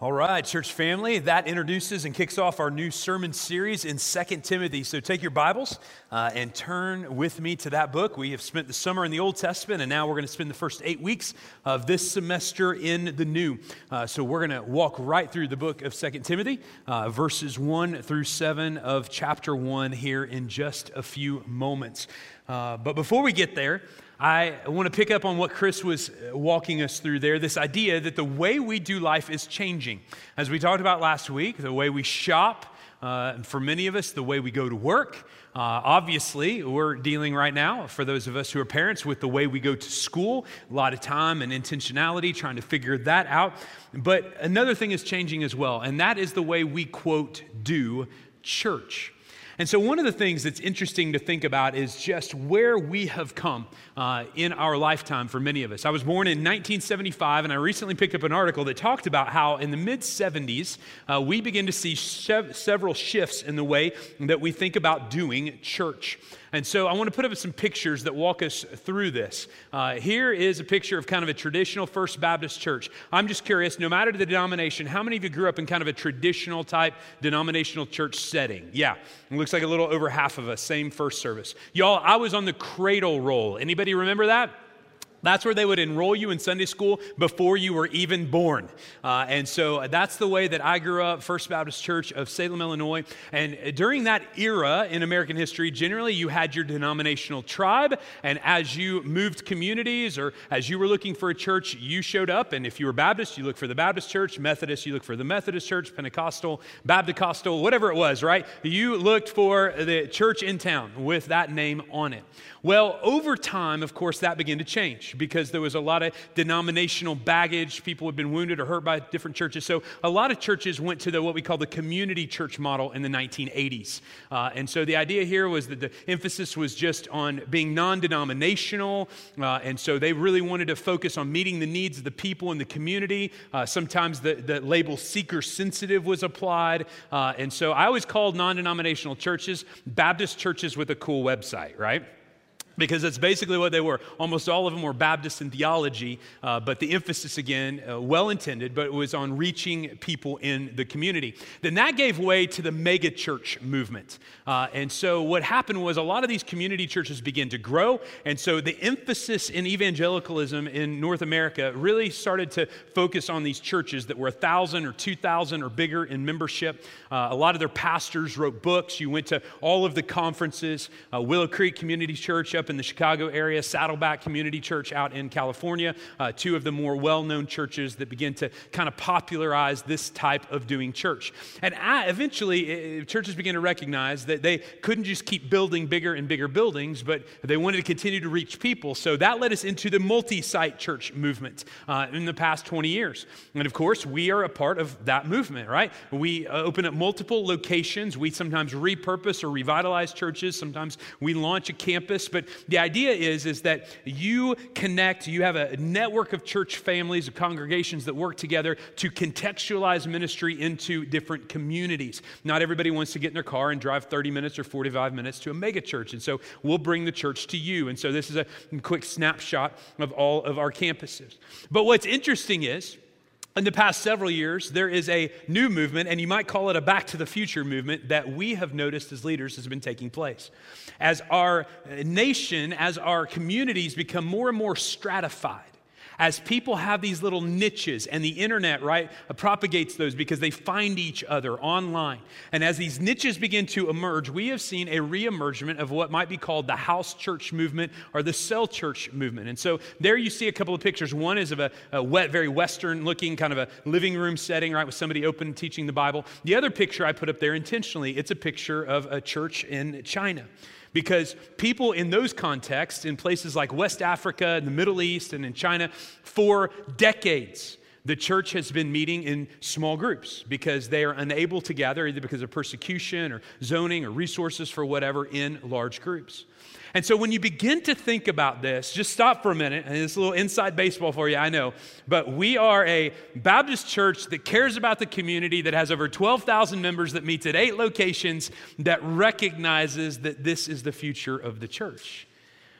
All right, church family, that introduces and kicks off our new sermon series in 2 Timothy. So take your Bibles uh, and turn with me to that book. We have spent the summer in the Old Testament, and now we're going to spend the first eight weeks of this semester in the New. Uh, so we're going to walk right through the book of 2 Timothy, uh, verses 1 through 7 of chapter 1 here in just a few moments. Uh, but before we get there, I want to pick up on what Chris was uh, walking us through there this idea that the way we do life is changing. As we talked about last week, the way we shop, uh, and for many of us, the way we go to work. Uh, obviously, we're dealing right now, for those of us who are parents, with the way we go to school. A lot of time and intentionality trying to figure that out. But another thing is changing as well, and that is the way we, quote, do church. And so, one of the things that's interesting to think about is just where we have come uh, in our lifetime for many of us. I was born in 1975, and I recently picked up an article that talked about how in the mid 70s, uh, we begin to see sev- several shifts in the way that we think about doing church. And so I want to put up some pictures that walk us through this. Uh, here is a picture of kind of a traditional First Baptist church. I'm just curious, no matter the denomination, how many of you grew up in kind of a traditional type denominational church setting? Yeah, it looks like a little over half of us, same first service. Y'all, I was on the cradle roll. Anybody remember that? That's where they would enroll you in Sunday school before you were even born. Uh, and so that's the way that I grew up, First Baptist Church of Salem, Illinois. And during that era in American history, generally you had your denominational tribe. And as you moved communities or as you were looking for a church, you showed up. And if you were Baptist, you looked for the Baptist church. Methodist, you looked for the Methodist church. Pentecostal, Baptist, whatever it was, right? You looked for the church in town with that name on it. Well, over time, of course, that began to change because there was a lot of denominational baggage. People had been wounded or hurt by different churches. So a lot of churches went to the, what we call the community church model in the 1980s. Uh, and so the idea here was that the emphasis was just on being non denominational. Uh, and so they really wanted to focus on meeting the needs of the people in the community. Uh, sometimes the, the label seeker sensitive was applied. Uh, and so I always called non denominational churches Baptist churches with a cool website, right? Because that's basically what they were. Almost all of them were Baptist in theology, uh, but the emphasis, again, uh, well intended, but it was on reaching people in the community. Then that gave way to the mega church movement. Uh, and so what happened was a lot of these community churches began to grow. And so the emphasis in evangelicalism in North America really started to focus on these churches that were 1,000 or 2,000 or bigger in membership. Uh, a lot of their pastors wrote books. You went to all of the conferences, uh, Willow Creek Community Church up in the Chicago area, Saddleback Community Church out in California, uh, two of the more well known churches that begin to kind of popularize this type of doing church. And eventually, churches began to recognize that they couldn't just keep building bigger and bigger buildings, but they wanted to continue to reach people. So that led us into the multi site church movement uh, in the past 20 years. And of course, we are a part of that movement, right? We uh, open up multiple locations. We sometimes repurpose or revitalize churches. Sometimes we launch a campus. But the idea is, is that you connect, you have a network of church families, of congregations that work together to contextualize ministry into different communities. Not everybody wants to get in their car and drive 30 minutes or 45 minutes to a mega church. And so we'll bring the church to you. And so this is a quick snapshot of all of our campuses. But what's interesting is, in the past several years, there is a new movement, and you might call it a back to the future movement, that we have noticed as leaders has been taking place. As our nation, as our communities become more and more stratified, as people have these little niches and the internet, right, propagates those because they find each other online. And as these niches begin to emerge, we have seen a reemergement of what might be called the house church movement or the cell church movement. And so there you see a couple of pictures. One is of a, a wet, very Western looking kind of a living room setting, right, with somebody open teaching the Bible. The other picture I put up there intentionally, it's a picture of a church in China. Because people in those contexts, in places like West Africa, in the Middle East, and in China, for decades, the church has been meeting in small groups because they are unable to gather, either because of persecution or zoning or resources for whatever, in large groups. And so when you begin to think about this, just stop for a minute. And it's a little inside baseball for you, I know. But we are a Baptist church that cares about the community, that has over 12,000 members, that meets at eight locations, that recognizes that this is the future of the church.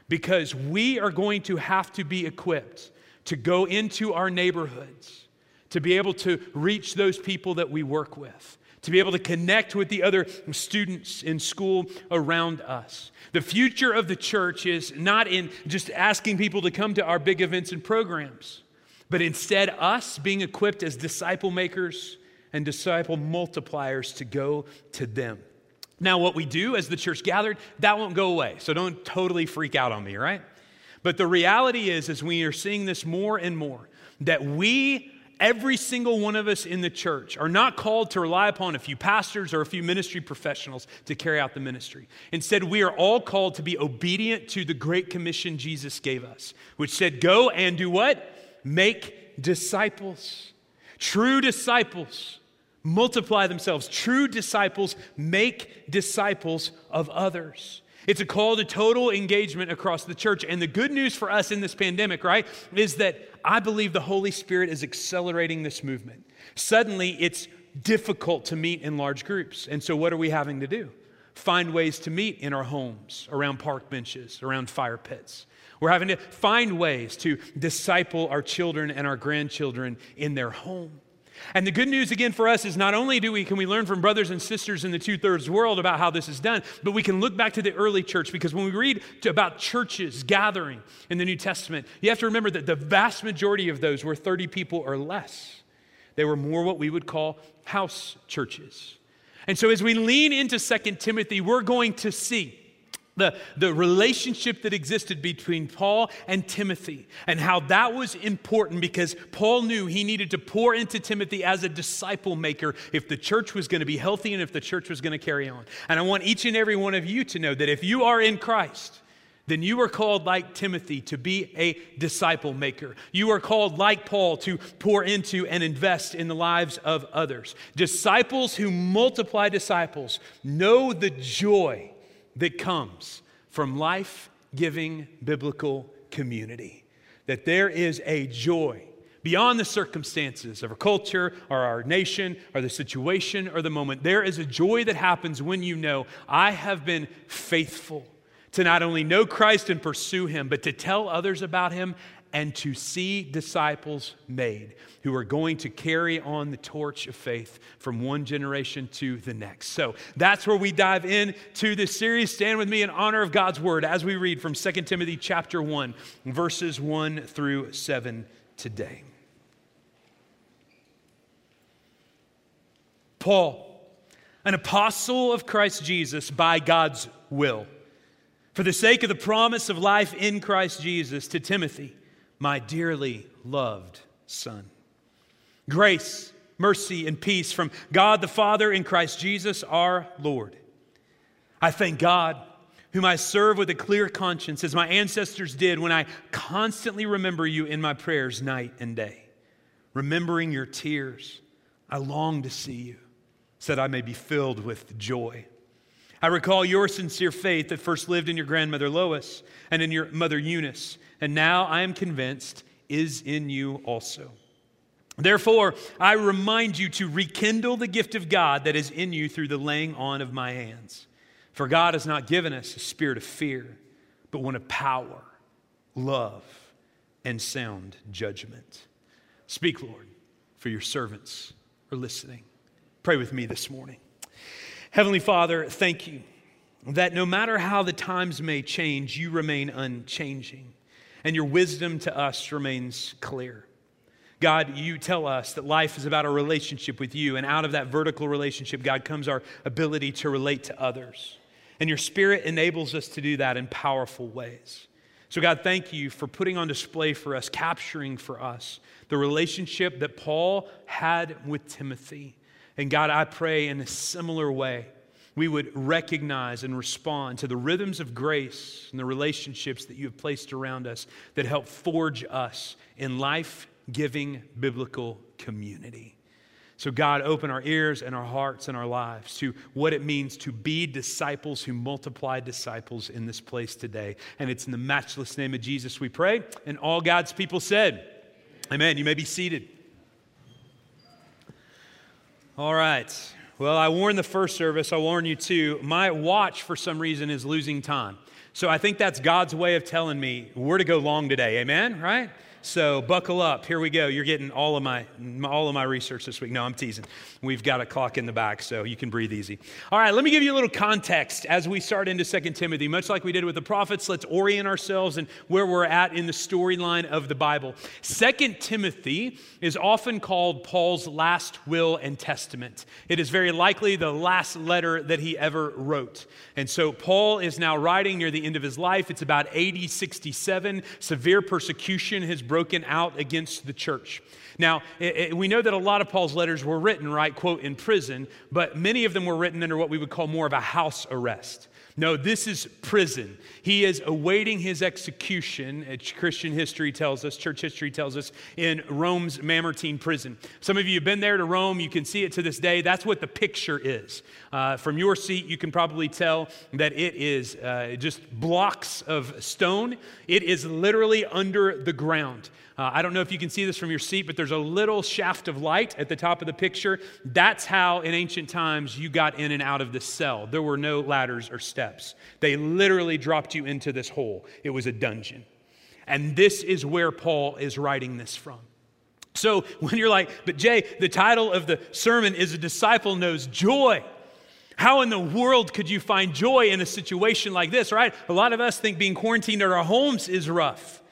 Because we are going to have to be equipped to go into our neighborhoods to be able to reach those people that we work with, to be able to connect with the other students in school around us. The future of the church is not in just asking people to come to our big events and programs, but instead us being equipped as disciple makers and disciple multipliers to go to them. Now, what we do as the church gathered, that won't go away. So don't totally freak out on me, right? But the reality is, as we are seeing this more and more, that we every single one of us in the church are not called to rely upon a few pastors or a few ministry professionals to carry out the ministry. Instead, we are all called to be obedient to the great commission Jesus gave us, which said, Go and do what? Make disciples. True disciples multiply themselves. True disciples make disciples of others. It's a call to total engagement across the church. And the good news for us in this pandemic, right, is that I believe the Holy Spirit is accelerating this movement. Suddenly, it's difficult to meet in large groups. And so, what are we having to do? Find ways to meet in our homes, around park benches, around fire pits. We're having to find ways to disciple our children and our grandchildren in their home. And the good news again for us is not only do we can we learn from brothers and sisters in the two-thirds world about how this is done, but we can look back to the early church because when we read about churches gathering in the New Testament, you have to remember that the vast majority of those were 30 people or less. They were more what we would call house churches. And so as we lean into Second Timothy, we're going to see the, the relationship that existed between Paul and Timothy and how that was important because Paul knew he needed to pour into Timothy as a disciple maker if the church was going to be healthy and if the church was going to carry on. And I want each and every one of you to know that if you are in Christ, then you are called, like Timothy, to be a disciple maker. You are called, like Paul, to pour into and invest in the lives of others. Disciples who multiply disciples know the joy that comes from life giving biblical community. That there is a joy beyond the circumstances of our culture or our nation or the situation or the moment. There is a joy that happens when you know, I have been faithful to not only know Christ and pursue him, but to tell others about him and to see disciples made who are going to carry on the torch of faith from one generation to the next. So that's where we dive into this series. Stand with me in honor of God's word as we read from 2 Timothy chapter 1, verses 1 through 7 today. Paul, an apostle of Christ Jesus by God's will, for the sake of the promise of life in Christ Jesus to Timothy my dearly loved Son. Grace, mercy, and peace from God the Father in Christ Jesus our Lord. I thank God, whom I serve with a clear conscience, as my ancestors did when I constantly remember you in my prayers night and day. Remembering your tears, I long to see you, so that I may be filled with joy. I recall your sincere faith that first lived in your grandmother Lois and in your mother Eunice and now I am convinced is in you also. Therefore, I remind you to rekindle the gift of God that is in you through the laying on of my hands. For God has not given us a spirit of fear, but one of power, love, and sound judgment. Speak, Lord, for your servants are listening. Pray with me this morning. Heavenly Father, thank you that no matter how the times may change, you remain unchanging and your wisdom to us remains clear. God, you tell us that life is about a relationship with you, and out of that vertical relationship, God, comes our ability to relate to others. And your spirit enables us to do that in powerful ways. So, God, thank you for putting on display for us, capturing for us the relationship that Paul had with Timothy. And God, I pray in a similar way we would recognize and respond to the rhythms of grace and the relationships that you have placed around us that help forge us in life giving biblical community. So, God, open our ears and our hearts and our lives to what it means to be disciples who multiply disciples in this place today. And it's in the matchless name of Jesus we pray. And all God's people said, Amen. You may be seated. All right. Well, I warned the first service, I warn you too. My watch, for some reason, is losing time. So I think that's God's way of telling me we're to go long today. Amen? Right? So buckle up. Here we go. You're getting all of my all of my research this week. No, I'm teasing. We've got a clock in the back, so you can breathe easy. All right, let me give you a little context as we start into 2 Timothy. Much like we did with the prophets, let's orient ourselves and where we're at in the storyline of the Bible. 2 Timothy is often called Paul's last will and testament. It is very likely the last letter that he ever wrote. And so Paul is now writing near the end of his life. It's about AD 67. Severe persecution has broken out against the church. Now, it, it, we know that a lot of Paul's letters were written, right, quote, in prison, but many of them were written under what we would call more of a house arrest. No, this is prison. He is awaiting his execution, Christian history tells us, church history tells us, in Rome's Mamertine prison. Some of you have been there to Rome. You can see it to this day. That's what the picture is. Uh, from your seat, you can probably tell that it is uh, just blocks of stone. It is literally under the ground. Uh, I don't know if you can see this from your seat, but there's a little shaft of light at the top of the picture. That's how, in ancient times, you got in and out of the cell. There were no ladders or steps. They literally dropped you into this hole. It was a dungeon. And this is where Paul is writing this from. So when you're like, but Jay, the title of the sermon is A Disciple Knows Joy. How in the world could you find joy in a situation like this, right? A lot of us think being quarantined at our homes is rough.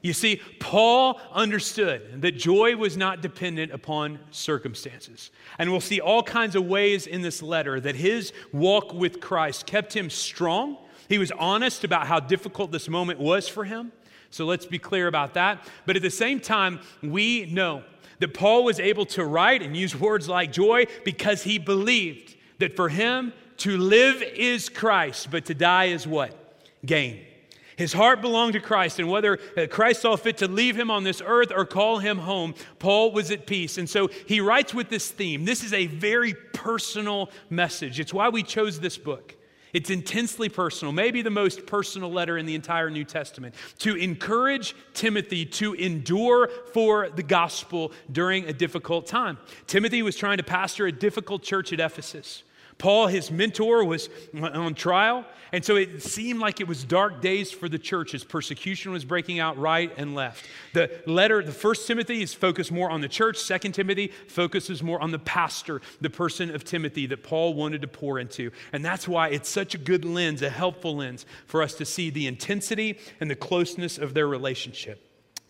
You see, Paul understood that joy was not dependent upon circumstances. And we'll see all kinds of ways in this letter that his walk with Christ kept him strong. He was honest about how difficult this moment was for him. So let's be clear about that. But at the same time, we know that Paul was able to write and use words like joy because he believed that for him to live is Christ, but to die is what? Gain. His heart belonged to Christ, and whether uh, Christ saw fit to leave him on this earth or call him home, Paul was at peace. And so he writes with this theme. This is a very personal message. It's why we chose this book. It's intensely personal, maybe the most personal letter in the entire New Testament, to encourage Timothy to endure for the gospel during a difficult time. Timothy was trying to pastor a difficult church at Ephesus. Paul, his mentor, was on trial. And so it seemed like it was dark days for the church as persecution was breaking out right and left. The letter, the first Timothy is focused more on the church. Second Timothy focuses more on the pastor, the person of Timothy that Paul wanted to pour into. And that's why it's such a good lens, a helpful lens for us to see the intensity and the closeness of their relationship.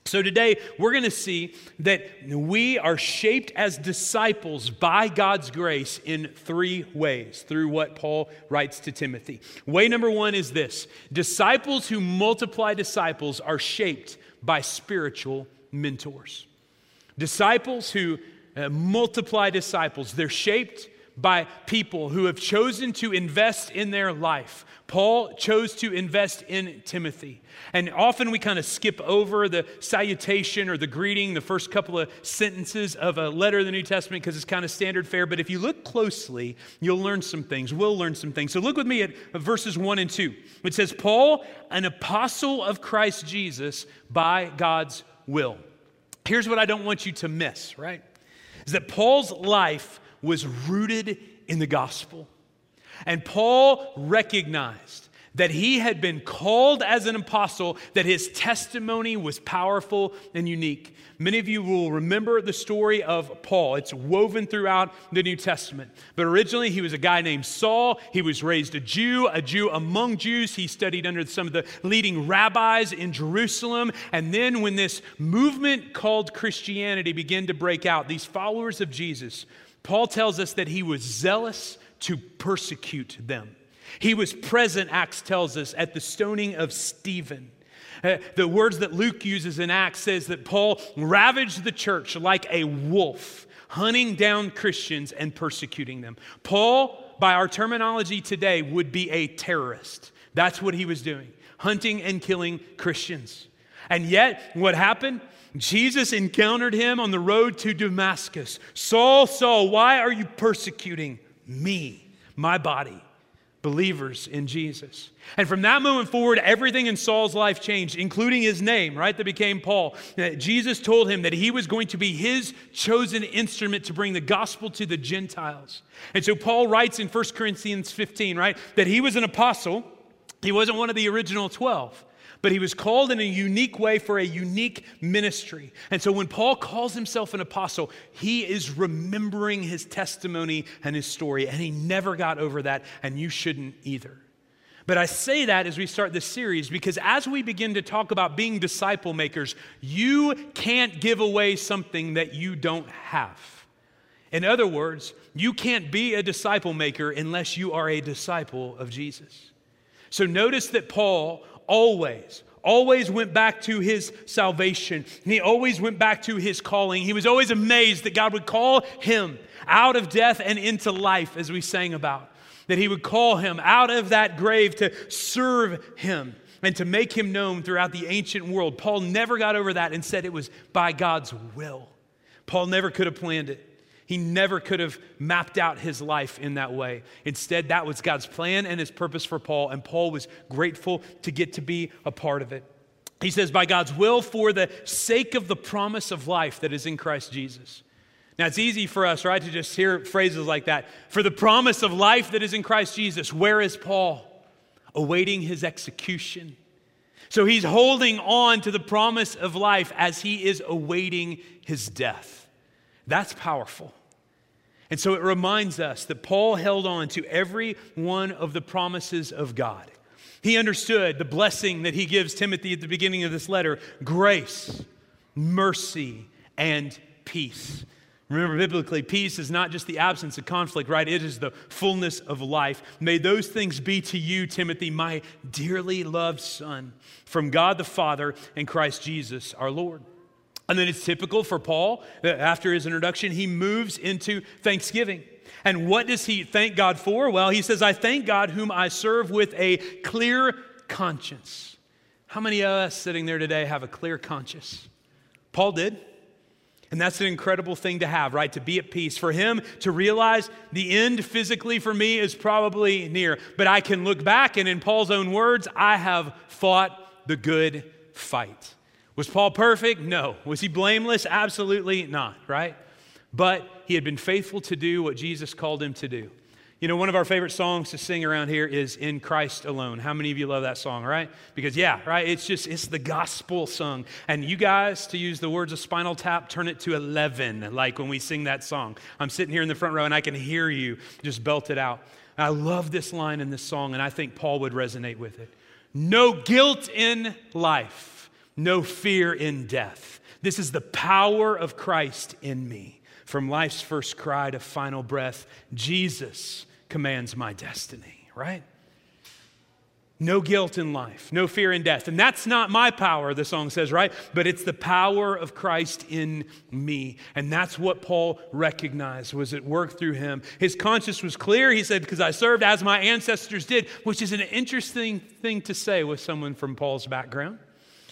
So, today we're going to see that we are shaped as disciples by God's grace in three ways through what Paul writes to Timothy. Way number one is this disciples who multiply disciples are shaped by spiritual mentors. Disciples who uh, multiply disciples, they're shaped by people who have chosen to invest in their life. Paul chose to invest in Timothy. And often we kind of skip over the salutation or the greeting, the first couple of sentences of a letter of the New Testament because it's kind of standard fare. But if you look closely, you'll learn some things. We'll learn some things. So look with me at verses 1 and 2. It says, Paul, an apostle of Christ Jesus by God's will. Here's what I don't want you to miss, right? Is that Paul's life was rooted in the gospel. And Paul recognized that he had been called as an apostle, that his testimony was powerful and unique. Many of you will remember the story of Paul. It's woven throughout the New Testament. But originally, he was a guy named Saul. He was raised a Jew, a Jew among Jews. He studied under some of the leading rabbis in Jerusalem. And then, when this movement called Christianity began to break out, these followers of Jesus, Paul tells us that he was zealous to persecute them. He was present, Acts tells us, at the stoning of Stephen. Uh, the words that Luke uses in Acts says that Paul ravaged the church like a wolf, hunting down Christians and persecuting them. Paul, by our terminology today, would be a terrorist. That's what he was doing, hunting and killing Christians. And yet, what happened? Jesus encountered him on the road to Damascus. Saul, Saul, why are you persecuting me, my body? Believers in Jesus. And from that moment forward, everything in Saul's life changed, including his name, right? That became Paul. Uh, Jesus told him that he was going to be his chosen instrument to bring the gospel to the Gentiles. And so Paul writes in 1 Corinthians 15, right, that he was an apostle. He wasn't one of the original 12. But he was called in a unique way for a unique ministry. And so when Paul calls himself an apostle, he is remembering his testimony and his story, and he never got over that, and you shouldn't either. But I say that as we start this series because as we begin to talk about being disciple makers, you can't give away something that you don't have. In other words, you can't be a disciple maker unless you are a disciple of Jesus. So notice that Paul always, always went back to his salvation. He always went back to his calling. He was always amazed that God would call him out of death and into life, as we sang about that he would call him out of that grave to serve him and to make him known throughout the ancient world. Paul never got over that and said it was by God's will. Paul never could have planned it. He never could have mapped out his life in that way. Instead, that was God's plan and his purpose for Paul, and Paul was grateful to get to be a part of it. He says, by God's will, for the sake of the promise of life that is in Christ Jesus. Now, it's easy for us, right, to just hear phrases like that. For the promise of life that is in Christ Jesus, where is Paul? Awaiting his execution. So he's holding on to the promise of life as he is awaiting his death. That's powerful. And so it reminds us that Paul held on to every one of the promises of God. He understood the blessing that he gives Timothy at the beginning of this letter grace, mercy, and peace. Remember, biblically, peace is not just the absence of conflict, right? It is the fullness of life. May those things be to you, Timothy, my dearly loved son, from God the Father and Christ Jesus our Lord. And then it's typical for Paul that after his introduction, he moves into thanksgiving. And what does he thank God for? Well, he says, I thank God whom I serve with a clear conscience. How many of us sitting there today have a clear conscience? Paul did. And that's an incredible thing to have, right? To be at peace. For him to realize the end physically for me is probably near. But I can look back, and in Paul's own words, I have fought the good fight. Was Paul perfect? No. Was he blameless? Absolutely not, right? But he had been faithful to do what Jesus called him to do. You know, one of our favorite songs to sing around here is In Christ Alone. How many of you love that song, right? Because, yeah, right, it's just, it's the gospel song. And you guys, to use the words of Spinal Tap, turn it to 11, like when we sing that song. I'm sitting here in the front row and I can hear you just belt it out. I love this line in this song, and I think Paul would resonate with it. No guilt in life, no fear in death. This is the power of Christ in me. From life's first cry to final breath, Jesus commands my destiny, right? No guilt in life, no fear in death. And that's not my power, the song says, right? But it's the power of Christ in me. And that's what Paul recognized was at work through him. His conscience was clear. He said, Because I served as my ancestors did, which is an interesting thing to say with someone from Paul's background.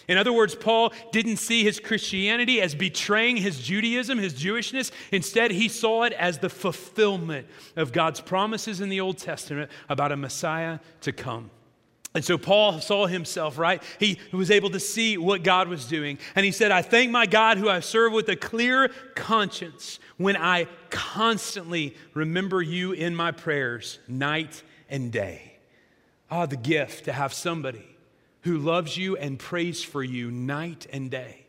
In other words, Paul didn't see his Christianity as betraying his Judaism, his Jewishness. Instead, he saw it as the fulfillment of God's promises in the Old Testament about a Messiah to come. And so Paul saw himself, right? He was able to see what God was doing. And he said, I thank my God who I serve with a clear conscience when I constantly remember you in my prayers night and day. Ah, the gift to have somebody who loves you and prays for you night and day.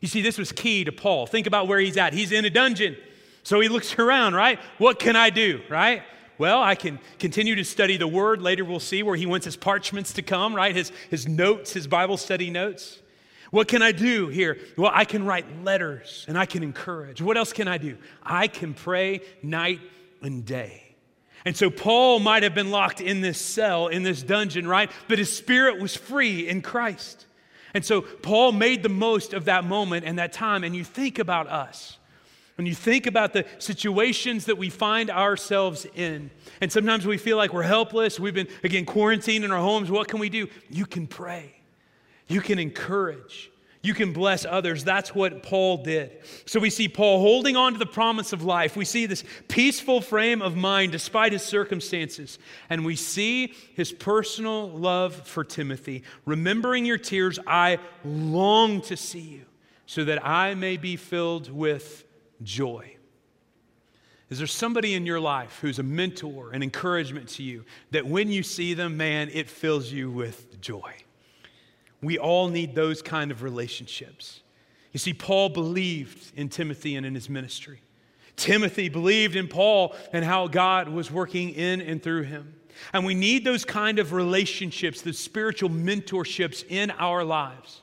You see, this was key to Paul. Think about where he's at. He's in a dungeon. So he looks around, right? What can I do, right? Well, I can continue to study the word. Later we'll see where he wants his parchments to come, right? His, his notes, his Bible study notes. What can I do here? Well, I can write letters and I can encourage. What else can I do? I can pray night and day. And so Paul might have been locked in this cell, in this dungeon, right? But his spirit was free in Christ. And so Paul made the most of that moment and that time. And you think about us. When you think about the situations that we find ourselves in, and sometimes we feel like we're helpless, we've been, again, quarantined in our homes, what can we do? You can pray, you can encourage, you can bless others. That's what Paul did. So we see Paul holding on to the promise of life. We see this peaceful frame of mind despite his circumstances. And we see his personal love for Timothy. Remembering your tears, I long to see you so that I may be filled with joy. Is there somebody in your life who's a mentor, an encouragement to you, that when you see them, man, it fills you with joy? We all need those kind of relationships. You see, Paul believed in Timothy and in his ministry. Timothy believed in Paul and how God was working in and through him. And we need those kind of relationships, the spiritual mentorships in our lives.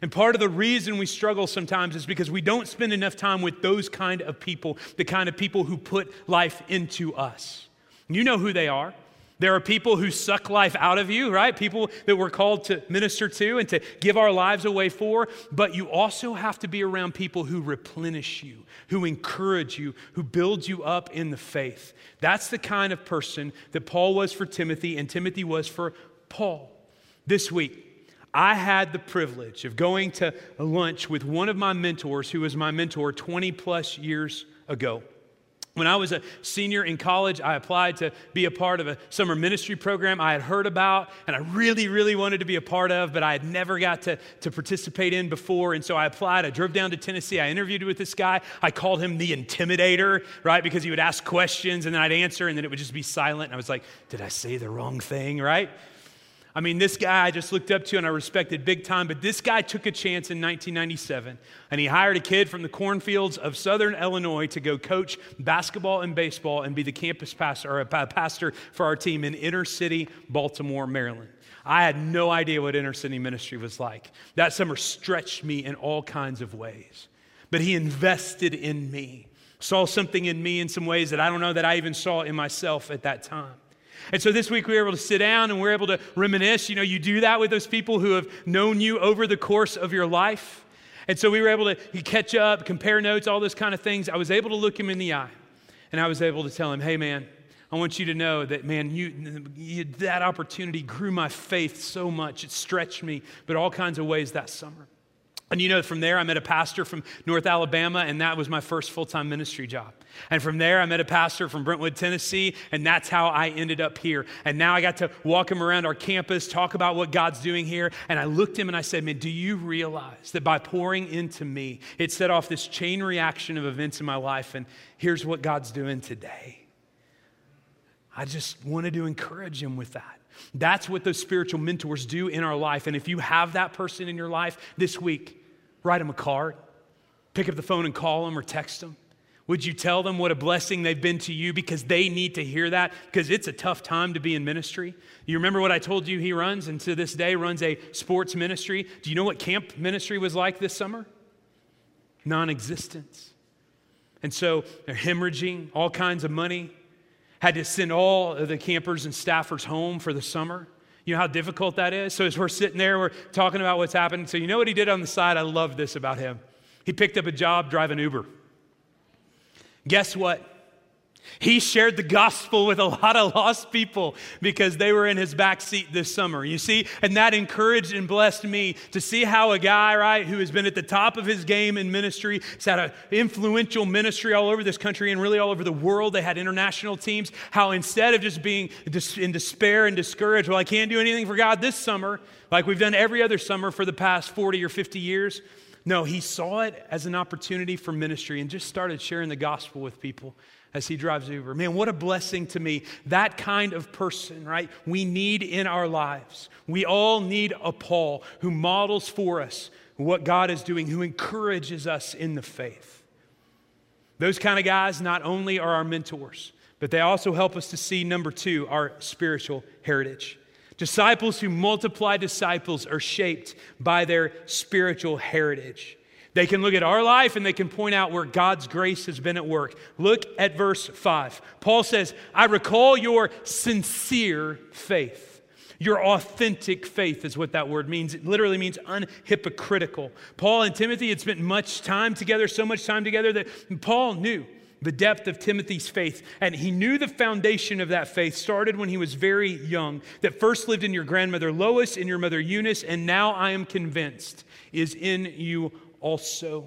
And part of the reason we struggle sometimes is because we don't spend enough time with those kind of people, the kind of people who put life into us. You know who they are. There are people who suck life out of you, right? People that we're called to minister to and to give our lives away for. But you also have to be around people who replenish you, who encourage you, who build you up in the faith. That's the kind of person that Paul was for Timothy and Timothy was for Paul. This week, I had the privilege of going to lunch with one of my mentors who was my mentor 20 plus years ago. When I was a senior in college, I applied to be a part of a summer ministry program I had heard about and I really, really wanted to be a part of, but I had never got to, to participate in before. And so I applied. I drove down to Tennessee. I interviewed with this guy. I called him the intimidator, right? Because he would ask questions and then I'd answer and then it would just be silent. And I was like, did I say the wrong thing, right? I mean, this guy I just looked up to and I respected big time, but this guy took a chance in 1997 and he hired a kid from the cornfields of southern Illinois to go coach basketball and baseball and be the campus pastor or a pastor for our team in inner city Baltimore, Maryland. I had no idea what inner city ministry was like. That summer stretched me in all kinds of ways, but he invested in me, saw something in me in some ways that I don't know that I even saw in myself at that time. And so this week we were able to sit down and we are able to reminisce. You know, you do that with those people who have known you over the course of your life. And so we were able to catch up, compare notes, all those kind of things. I was able to look him in the eye and I was able to tell him, hey, man, I want you to know that, man, you, you, that opportunity grew my faith so much. It stretched me, but all kinds of ways that summer. And you know, from there, I met a pastor from North Alabama, and that was my first full time ministry job. And from there, I met a pastor from Brentwood, Tennessee, and that's how I ended up here. And now I got to walk him around our campus, talk about what God's doing here. And I looked him and I said, Man, do you realize that by pouring into me, it set off this chain reaction of events in my life? And here's what God's doing today. I just wanted to encourage him with that. That's what those spiritual mentors do in our life. And if you have that person in your life this week, write them a card, pick up the phone and call them or text them. Would you tell them what a blessing they've been to you because they need to hear that? Because it's a tough time to be in ministry. You remember what I told you he runs, and to this day runs a sports ministry. Do you know what camp ministry was like this summer? Non existence. And so they're hemorrhaging all kinds of money, had to send all of the campers and staffers home for the summer. You know how difficult that is? So as we're sitting there, we're talking about what's happening. So you know what he did on the side? I love this about him. He picked up a job driving Uber. Guess what? He shared the gospel with a lot of lost people because they were in his back seat this summer. You see, and that encouraged and blessed me to see how a guy, right, who has been at the top of his game in ministry, has had an influential ministry all over this country and really all over the world. They had international teams. How instead of just being in despair and discouraged, well, I can't do anything for God this summer, like we've done every other summer for the past 40 or 50 years. No, he saw it as an opportunity for ministry and just started sharing the gospel with people as he drives Uber. Man, what a blessing to me. That kind of person, right? We need in our lives. We all need a Paul who models for us what God is doing, who encourages us in the faith. Those kind of guys not only are our mentors, but they also help us to see, number two, our spiritual heritage. Disciples who multiply disciples are shaped by their spiritual heritage. They can look at our life and they can point out where God's grace has been at work. Look at verse 5. Paul says, I recall your sincere faith. Your authentic faith is what that word means. It literally means unhypocritical. Paul and Timothy had spent much time together, so much time together that Paul knew the depth of Timothy's faith. And he knew the foundation of that faith started when he was very young, that first lived in your grandmother Lois and your mother Eunice, and now I am convinced is in you also.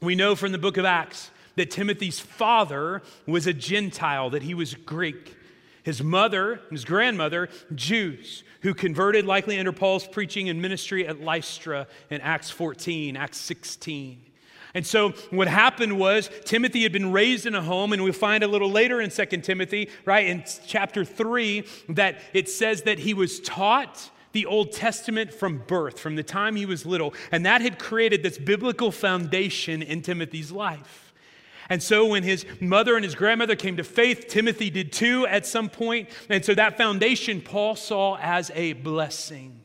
We know from the book of Acts that Timothy's father was a Gentile, that he was Greek. His mother, and his grandmother, Jews, who converted likely under Paul's preaching and ministry at Lystra in Acts 14, Acts 16. And so what happened was Timothy had been raised in a home, and we find a little later in Second Timothy, right, in chapter 3, that it says that he was taught the Old Testament from birth, from the time he was little. And that had created this biblical foundation in Timothy's life. And so when his mother and his grandmother came to faith, Timothy did too at some point. And so that foundation Paul saw as a blessing.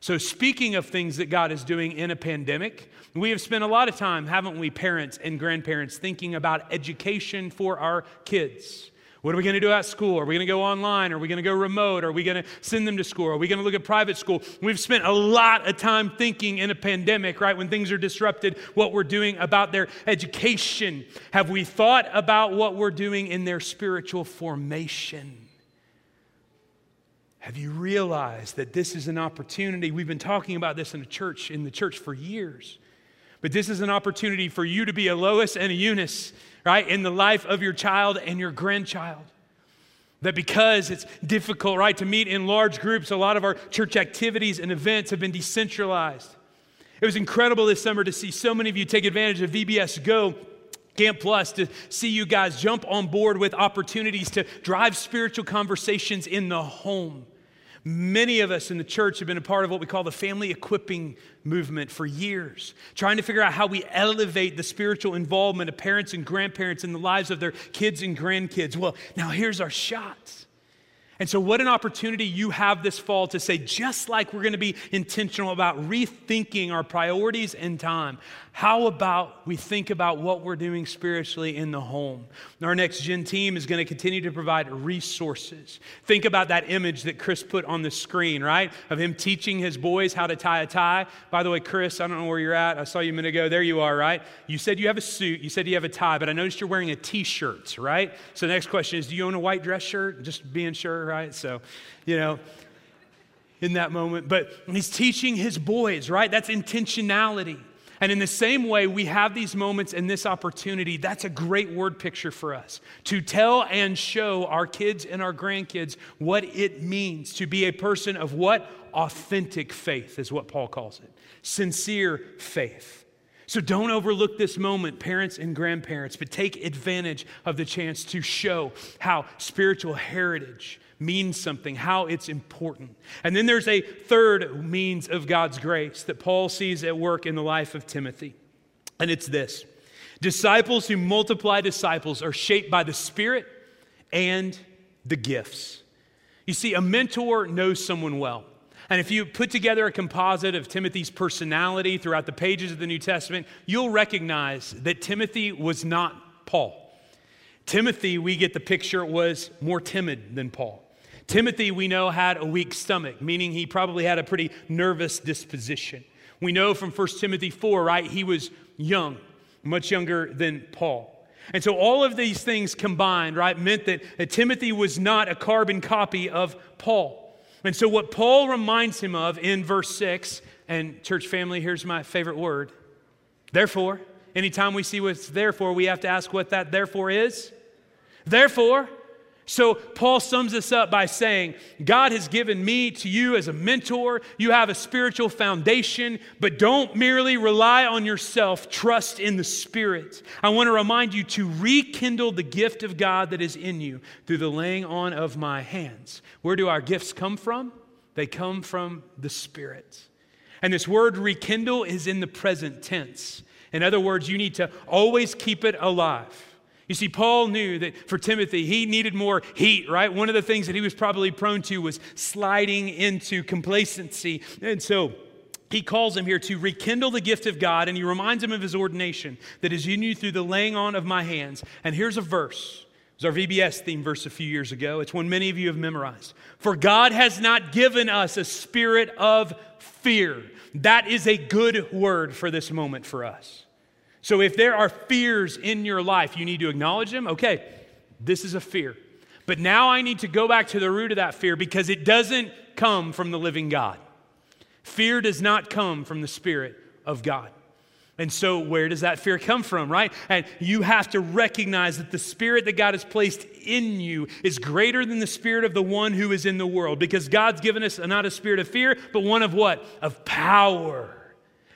So, speaking of things that God is doing in a pandemic, we have spent a lot of time, haven't we, parents and grandparents, thinking about education for our kids. What are we going to do at school? Are we going to go online? Are we going to go remote? Are we going to send them to school? Are we going to look at private school? We've spent a lot of time thinking in a pandemic, right, when things are disrupted, what we're doing about their education. Have we thought about what we're doing in their spiritual formation? Have you realized that this is an opportunity? We've been talking about this in the church, in the church for years. But this is an opportunity for you to be a Lois and a Eunice, right, in the life of your child and your grandchild. That because it's difficult, right, to meet in large groups, a lot of our church activities and events have been decentralized. It was incredible this summer to see so many of you take advantage of VBS Go Camp Plus to see you guys jump on board with opportunities to drive spiritual conversations in the home. Many of us in the church have been a part of what we call the family equipping movement for years, trying to figure out how we elevate the spiritual involvement of parents and grandparents in the lives of their kids and grandkids. Well, now here's our shot. And so, what an opportunity you have this fall to say, just like we're going to be intentional about rethinking our priorities and time, how about we think about what we're doing spiritually in the home? Our next gen team is going to continue to provide resources. Think about that image that Chris put on the screen, right? Of him teaching his boys how to tie a tie. By the way, Chris, I don't know where you're at. I saw you a minute ago. There you are, right? You said you have a suit, you said you have a tie, but I noticed you're wearing a t shirt, right? So the next question is do you own a white dress shirt? Just being sure, right? So, you know in that moment. But he's teaching his boys, right? That's intentionality. And in the same way, we have these moments and this opportunity. That's a great word picture for us to tell and show our kids and our grandkids what it means to be a person of what? Authentic faith is what Paul calls it. Sincere faith. So don't overlook this moment, parents and grandparents, but take advantage of the chance to show how spiritual heritage means something, how it's important. And then there's a third means of God's grace that Paul sees at work in the life of Timothy. And it's this disciples who multiply disciples are shaped by the Spirit and the gifts. You see, a mentor knows someone well. And if you put together a composite of Timothy's personality throughout the pages of the New Testament, you'll recognize that Timothy was not Paul. Timothy, we get the picture, was more timid than Paul. Timothy, we know, had a weak stomach, meaning he probably had a pretty nervous disposition. We know from 1 Timothy 4, right? He was young, much younger than Paul. And so all of these things combined, right, meant that, that Timothy was not a carbon copy of Paul. And so what Paul reminds him of in verse 6, and church family, here's my favorite word. Therefore, anytime we see what's therefore, we have to ask what that therefore is. Therefore, so, Paul sums this up by saying, God has given me to you as a mentor. You have a spiritual foundation, but don't merely rely on yourself. Trust in the Spirit. I want to remind you to rekindle the gift of God that is in you through the laying on of my hands. Where do our gifts come from? They come from the Spirit. And this word rekindle is in the present tense. In other words, you need to always keep it alive. You see, Paul knew that for Timothy, he needed more heat, right? One of the things that he was probably prone to was sliding into complacency. And so, he calls him here to rekindle the gift of God, and he reminds him of his ordination that is you through the laying on of my hands. And here's a verse. It was our VBS theme verse a few years ago. It's one many of you have memorized. For God has not given us a spirit of fear. That is a good word for this moment for us. So if there are fears in your life, you need to acknowledge them. Okay, this is a fear. But now I need to go back to the root of that fear because it doesn't come from the living God. Fear does not come from the Spirit of God. And so, where does that fear come from, right? And you have to recognize that the spirit that God has placed in you is greater than the spirit of the one who is in the world because God's given us not a spirit of fear, but one of what? Of power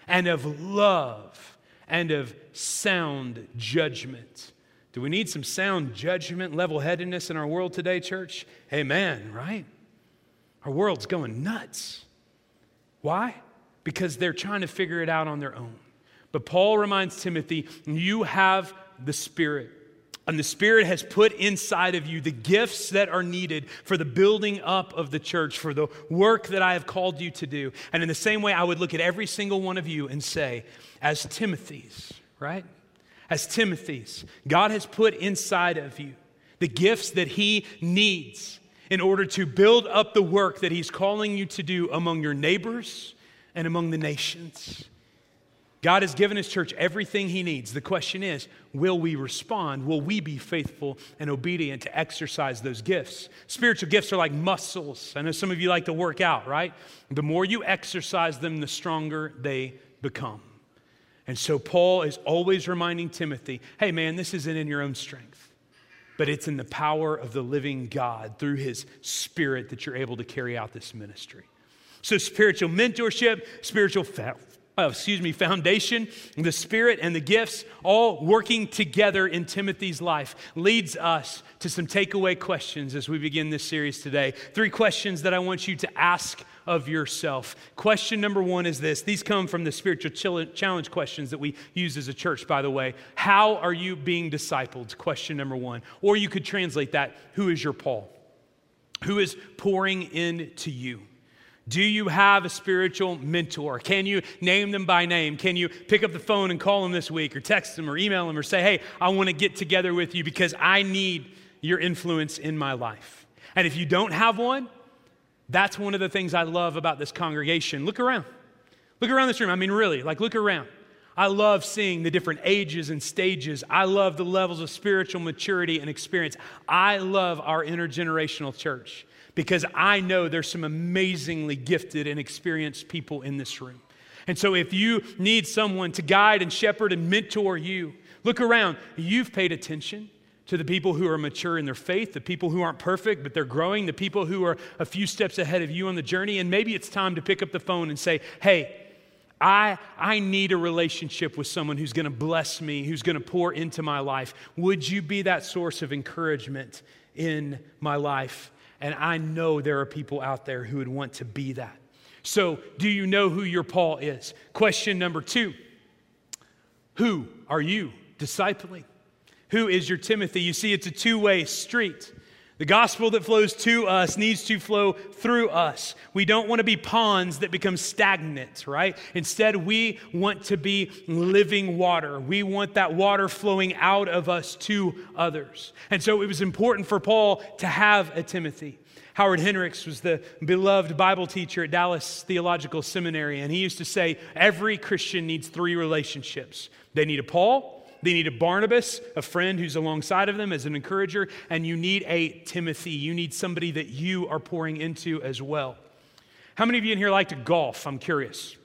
and of love and of sound judgment. Do we need some sound judgment, level headedness in our world today, church? Amen, right? Our world's going nuts. Why? Because they're trying to figure it out on their own. But Paul reminds Timothy, you have the Spirit. And the Spirit has put inside of you the gifts that are needed for the building up of the church, for the work that I have called you to do. And in the same way, I would look at every single one of you and say, as Timothy's, right? As Timothy's, God has put inside of you the gifts that He needs in order to build up the work that He's calling you to do among your neighbors and among the nations. God has given His church everything He needs. The question is will we respond? Will we be faithful and obedient to exercise those gifts? Spiritual gifts are like muscles. I know some of you like to work out, right? The more you exercise them, the stronger they become. And so Paul is always reminding Timothy hey, man, this isn't in your own strength, but it's in the power of the living God through His Spirit that you're able to carry out this ministry. So, spiritual mentorship, spiritual uh, excuse me, foundation, the Spirit and the gifts all working together in Timothy's life leads us to some takeaway questions as we begin this series today. Three questions that I want you to ask of yourself. Question number one is this these come from the spiritual challenge questions that we use as a church, by the way. How are you being discipled? Question number one. Or you could translate that Who is your Paul? Who is pouring into you? Do you have a spiritual mentor? Can you name them by name? Can you pick up the phone and call them this week or text them or email them or say, hey, I want to get together with you because I need your influence in my life? And if you don't have one, that's one of the things I love about this congregation. Look around. Look around this room. I mean, really, like, look around. I love seeing the different ages and stages. I love the levels of spiritual maturity and experience. I love our intergenerational church because I know there's some amazingly gifted and experienced people in this room. And so, if you need someone to guide and shepherd and mentor you, look around. You've paid attention to the people who are mature in their faith, the people who aren't perfect, but they're growing, the people who are a few steps ahead of you on the journey. And maybe it's time to pick up the phone and say, hey, I, I need a relationship with someone who's going to bless me, who's going to pour into my life. Would you be that source of encouragement in my life? And I know there are people out there who would want to be that. So, do you know who your Paul is? Question number two Who are you discipling? Who is your Timothy? You see, it's a two way street. The gospel that flows to us needs to flow through us. We don't want to be ponds that become stagnant, right? Instead, we want to be living water. We want that water flowing out of us to others. And so it was important for Paul to have a Timothy. Howard Hendricks was the beloved Bible teacher at Dallas Theological Seminary, and he used to say every Christian needs three relationships they need a Paul, they need a Barnabas, a friend who's alongside of them as an encourager, and you need a Timothy. You need somebody that you are pouring into as well. How many of you in here like to golf? I'm curious.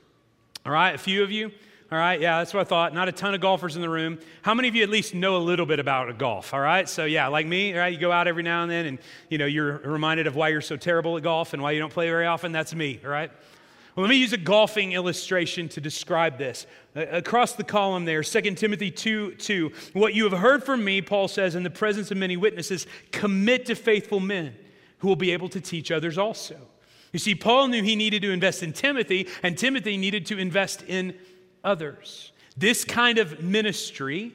All right, a few of you. All right, yeah, that's what I thought. Not a ton of golfers in the room. How many of you at least know a little bit about golf? All right, so yeah, like me, right? You go out every now and then, and you know you're reminded of why you're so terrible at golf and why you don't play very often. That's me, all right. Well, let me use a golfing illustration to describe this. Across the column there, 2 Timothy 2 2. What you have heard from me, Paul says, in the presence of many witnesses, commit to faithful men who will be able to teach others also. You see, Paul knew he needed to invest in Timothy, and Timothy needed to invest in others. This kind of ministry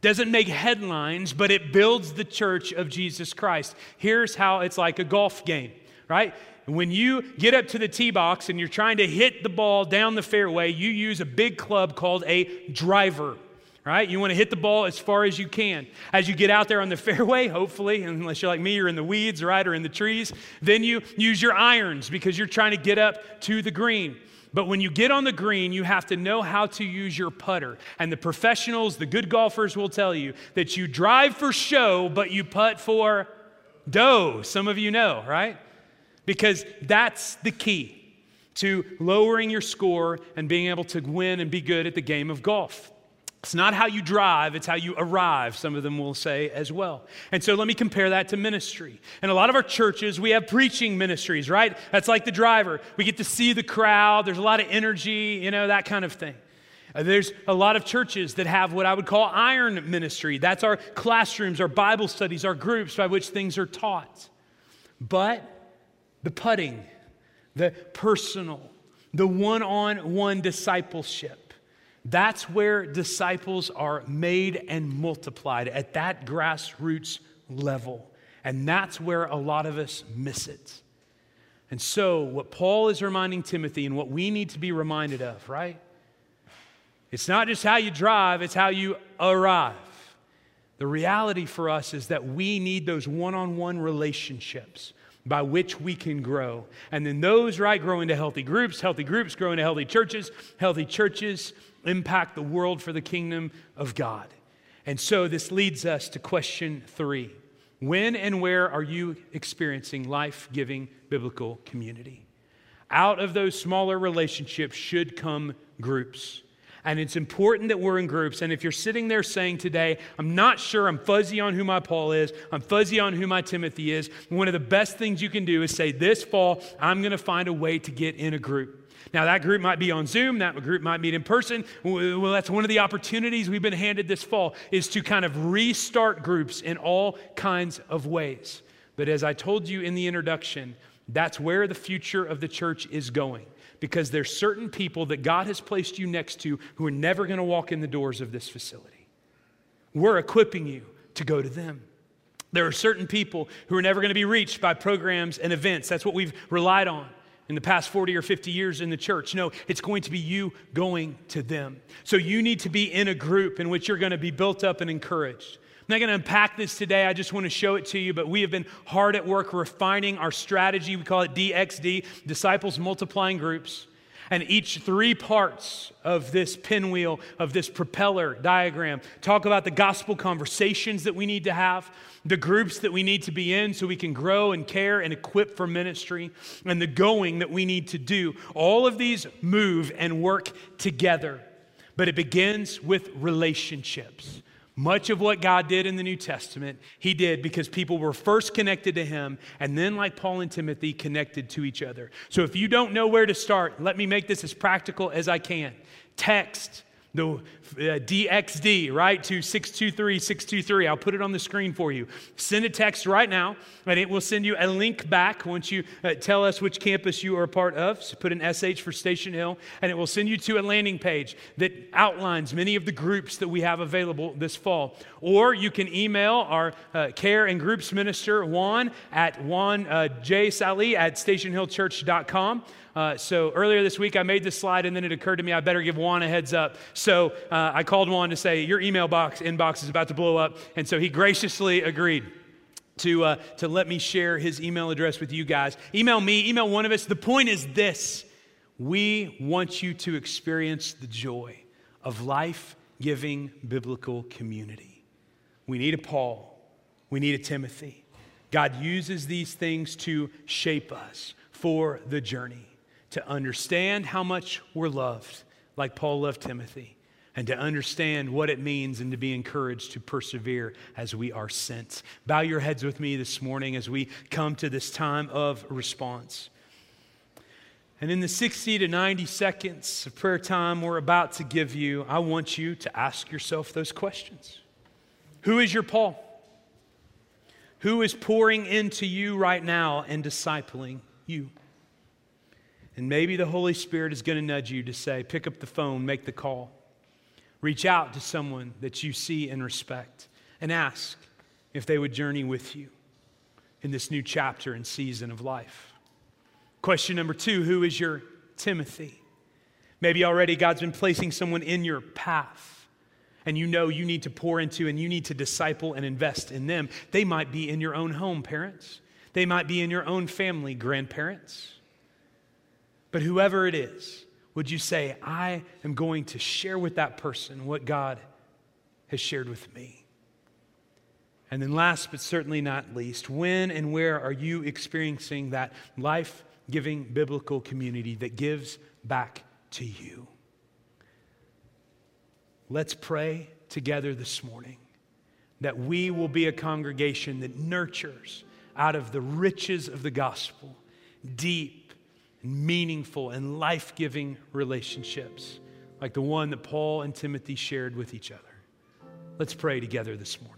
doesn't make headlines, but it builds the church of Jesus Christ. Here's how it's like a golf game, right? When you get up to the tee box and you're trying to hit the ball down the fairway, you use a big club called a driver. Right? You want to hit the ball as far as you can. As you get out there on the fairway, hopefully, unless you're like me, you're in the weeds, right, or in the trees, then you use your irons because you're trying to get up to the green. But when you get on the green, you have to know how to use your putter. And the professionals, the good golfers will tell you that you drive for show, but you putt for dough. Some of you know, right? Because that's the key to lowering your score and being able to win and be good at the game of golf. It's not how you drive, it's how you arrive, some of them will say as well. And so let me compare that to ministry. In a lot of our churches, we have preaching ministries, right? That's like the driver. We get to see the crowd, there's a lot of energy, you know, that kind of thing. Uh, there's a lot of churches that have what I would call iron ministry. That's our classrooms, our Bible studies, our groups by which things are taught. But the putting, the personal, the one on one discipleship. That's where disciples are made and multiplied at that grassroots level. And that's where a lot of us miss it. And so, what Paul is reminding Timothy and what we need to be reminded of, right? It's not just how you drive, it's how you arrive. The reality for us is that we need those one on one relationships by which we can grow. And then those, right, grow into healthy groups, healthy groups grow into healthy churches, healthy churches impact the world for the kingdom of God. And so this leads us to question three When and where are you experiencing life giving biblical community? Out of those smaller relationships should come groups. And it's important that we're in groups. And if you're sitting there saying today, I'm not sure, I'm fuzzy on who my Paul is, I'm fuzzy on who my Timothy is, one of the best things you can do is say, This fall, I'm going to find a way to get in a group. Now, that group might be on Zoom, that group might meet in person. Well, that's one of the opportunities we've been handed this fall is to kind of restart groups in all kinds of ways. But as I told you in the introduction, that's where the future of the church is going because there's certain people that God has placed you next to who are never going to walk in the doors of this facility. We're equipping you to go to them. There are certain people who are never going to be reached by programs and events. That's what we've relied on in the past 40 or 50 years in the church. No, it's going to be you going to them. So you need to be in a group in which you're going to be built up and encouraged. I'm not going to unpack this today. I just want to show it to you. But we have been hard at work refining our strategy. We call it DXD, Disciples Multiplying Groups. And each three parts of this pinwheel, of this propeller diagram, talk about the gospel conversations that we need to have, the groups that we need to be in so we can grow and care and equip for ministry, and the going that we need to do. All of these move and work together. But it begins with relationships. Much of what God did in the New Testament, He did because people were first connected to Him, and then, like Paul and Timothy, connected to each other. So if you don't know where to start, let me make this as practical as I can. Text the uh, DXD, right, to 623 623. I'll put it on the screen for you. Send a text right now, and it will send you a link back once you uh, tell us which campus you are a part of. So put an SH for Station Hill, and it will send you to a landing page that outlines many of the groups that we have available this fall. Or you can email our uh, care and groups minister, Juan, at Juan uh, J. Sally at stationhillchurch.com. Uh, so earlier this week, I made this slide, and then it occurred to me I better give Juan a heads up. So uh, I called Juan to say, Your email box inbox is about to blow up. And so he graciously agreed to, uh, to let me share his email address with you guys. Email me, email one of us. The point is this we want you to experience the joy of life giving biblical community. We need a Paul, we need a Timothy. God uses these things to shape us for the journey to understand how much we're loved, like Paul loved Timothy, and to understand what it means and to be encouraged to persevere as we are sent. Bow your heads with me this morning as we come to this time of response. And in the 60 to 90 seconds of prayer time we're about to give you, I want you to ask yourself those questions Who is your Paul? Who is pouring into you right now and discipling you? And maybe the Holy Spirit is going to nudge you to say, pick up the phone, make the call. Reach out to someone that you see and respect and ask if they would journey with you in this new chapter and season of life. Question number two Who is your Timothy? Maybe already God's been placing someone in your path and you know you need to pour into and you need to disciple and invest in them. They might be in your own home, parents. They might be in your own family, grandparents. But whoever it is, would you say, I am going to share with that person what God has shared with me? And then, last but certainly not least, when and where are you experiencing that life giving biblical community that gives back to you? Let's pray together this morning that we will be a congregation that nurtures out of the riches of the gospel deep meaningful and life giving relationships like the one that Paul and Timothy shared with each other. Let's pray together this morning.